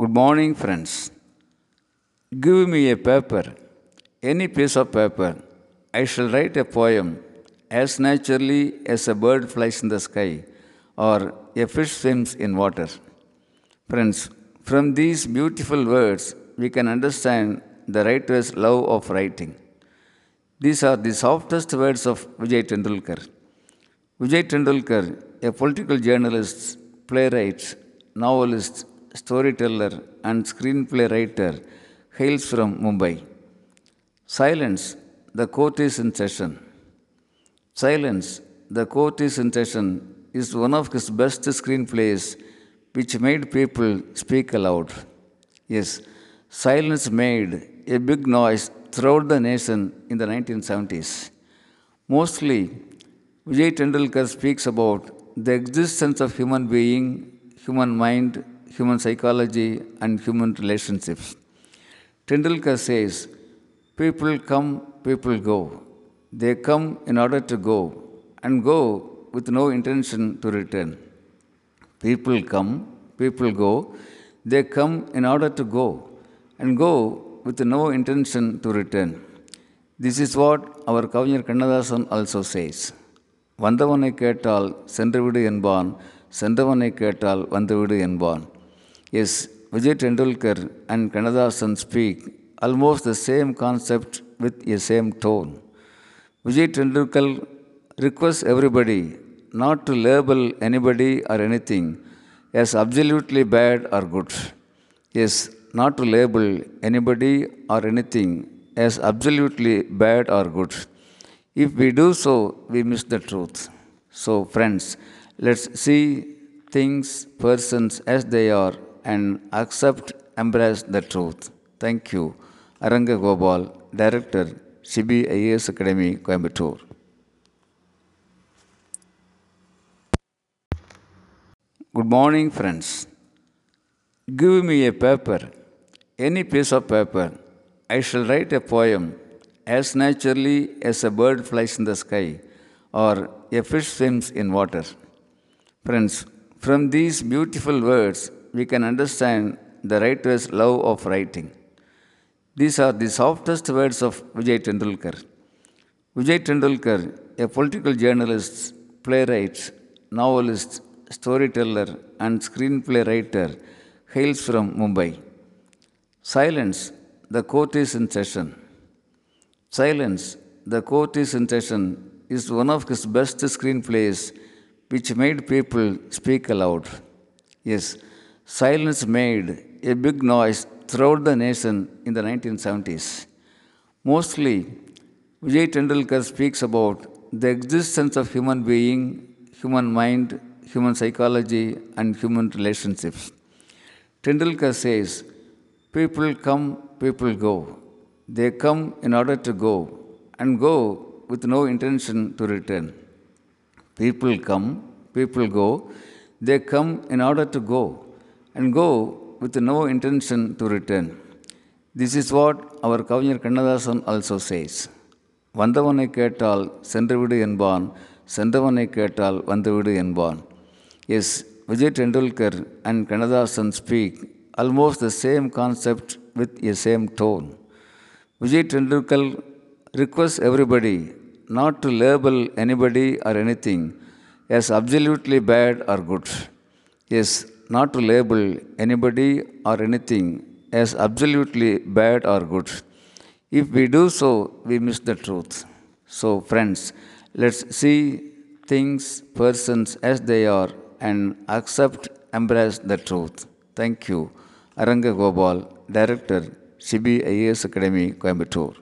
Good morning, friends. Give me a paper, any piece of paper. I shall write a poem as naturally as a bird flies in the sky or a fish swims in water. Friends, from these beautiful words, we can understand the writer's love of writing. These are the softest words of Vijay Tendulkar. Vijay Tendulkar, a political journalist, playwright, novelist, storyteller, and screenplay writer, hails from Mumbai. Silence, the court is in session. Silence, the court is in session is one of his best screenplays which made people speak aloud. Yes, silence made a big noise throughout the nation in the 1970s. Mostly, Vijay Tendulkar speaks about the existence of human being, human mind, human psychology, and human relationships. Tendulkar says, People come, people go. They come in order to go and go with no intention to return. People come, people go. They come in order to go and go with no intention to return. This is what our கவிஞர் Kannadasan also says. வந்தவனை கேட்டால் சென்றுவிடு என்பான் சென்றவனை கேட்டால் வந்துவிடு என்பான் Yes, Vijay Tendulkar and Kannadasan speak almost the same concept with the same tone. Vijay Tendulkar requests everybody not to label anybody or anything as absolutely bad or good. Yes, not to label anybody or anything as absolutely bad or good. If we do so, we miss the truth. So, friends, let's see things, persons as they are and accept, embrace the truth. Thank you. Aranga Gopal, Director, CBIS Academy, Coimbatore. Good morning, friends. Give me a paper, any piece of paper. I shall write a poem as naturally as a bird flies in the sky or a fish swims in water. Friends, from these beautiful words, we can understand the writer's love of writing. These are the softest words of Vijay Tendulkar. Vijay Tendulkar, a political journalist, playwright, novelist, storyteller, and screenplay writer, hails from Mumbai. Silence, the court is in session. Silence, the court is in session is one of his best screenplays which made people speak aloud. Yes, silence made a big noise throughout the nation in the 1970s. Mostly, Vijay Tendulkar speaks about the existence of human being, human mind, human psychology, and human relationships. Tendulkar says, People come, people go. They come in order to go and go with no intention to return. People come, people go. They come in order to go and go with no intention to return. This is what our கவிஞர் Kannadasan also says. வந்தவனை கேட்டால் சென்றுவிடு என்பான் சென்றவனை கேட்டால் வந்துவிடு என்பான் S Vijay Tendulkar and Kannadasan speak almost the same concept with a same tone. Vijay Tendulkar requests everybody not to label anybody or anything as absolutely bad or good. Yes, not to label anybody or anything as absolutely bad or good. If we do so, we miss the truth. So, friends, let's see things, persons as they are and accept, embrace the truth. Thank you. Aranga Gopal, Director, CBIS Academy, Coimbatore.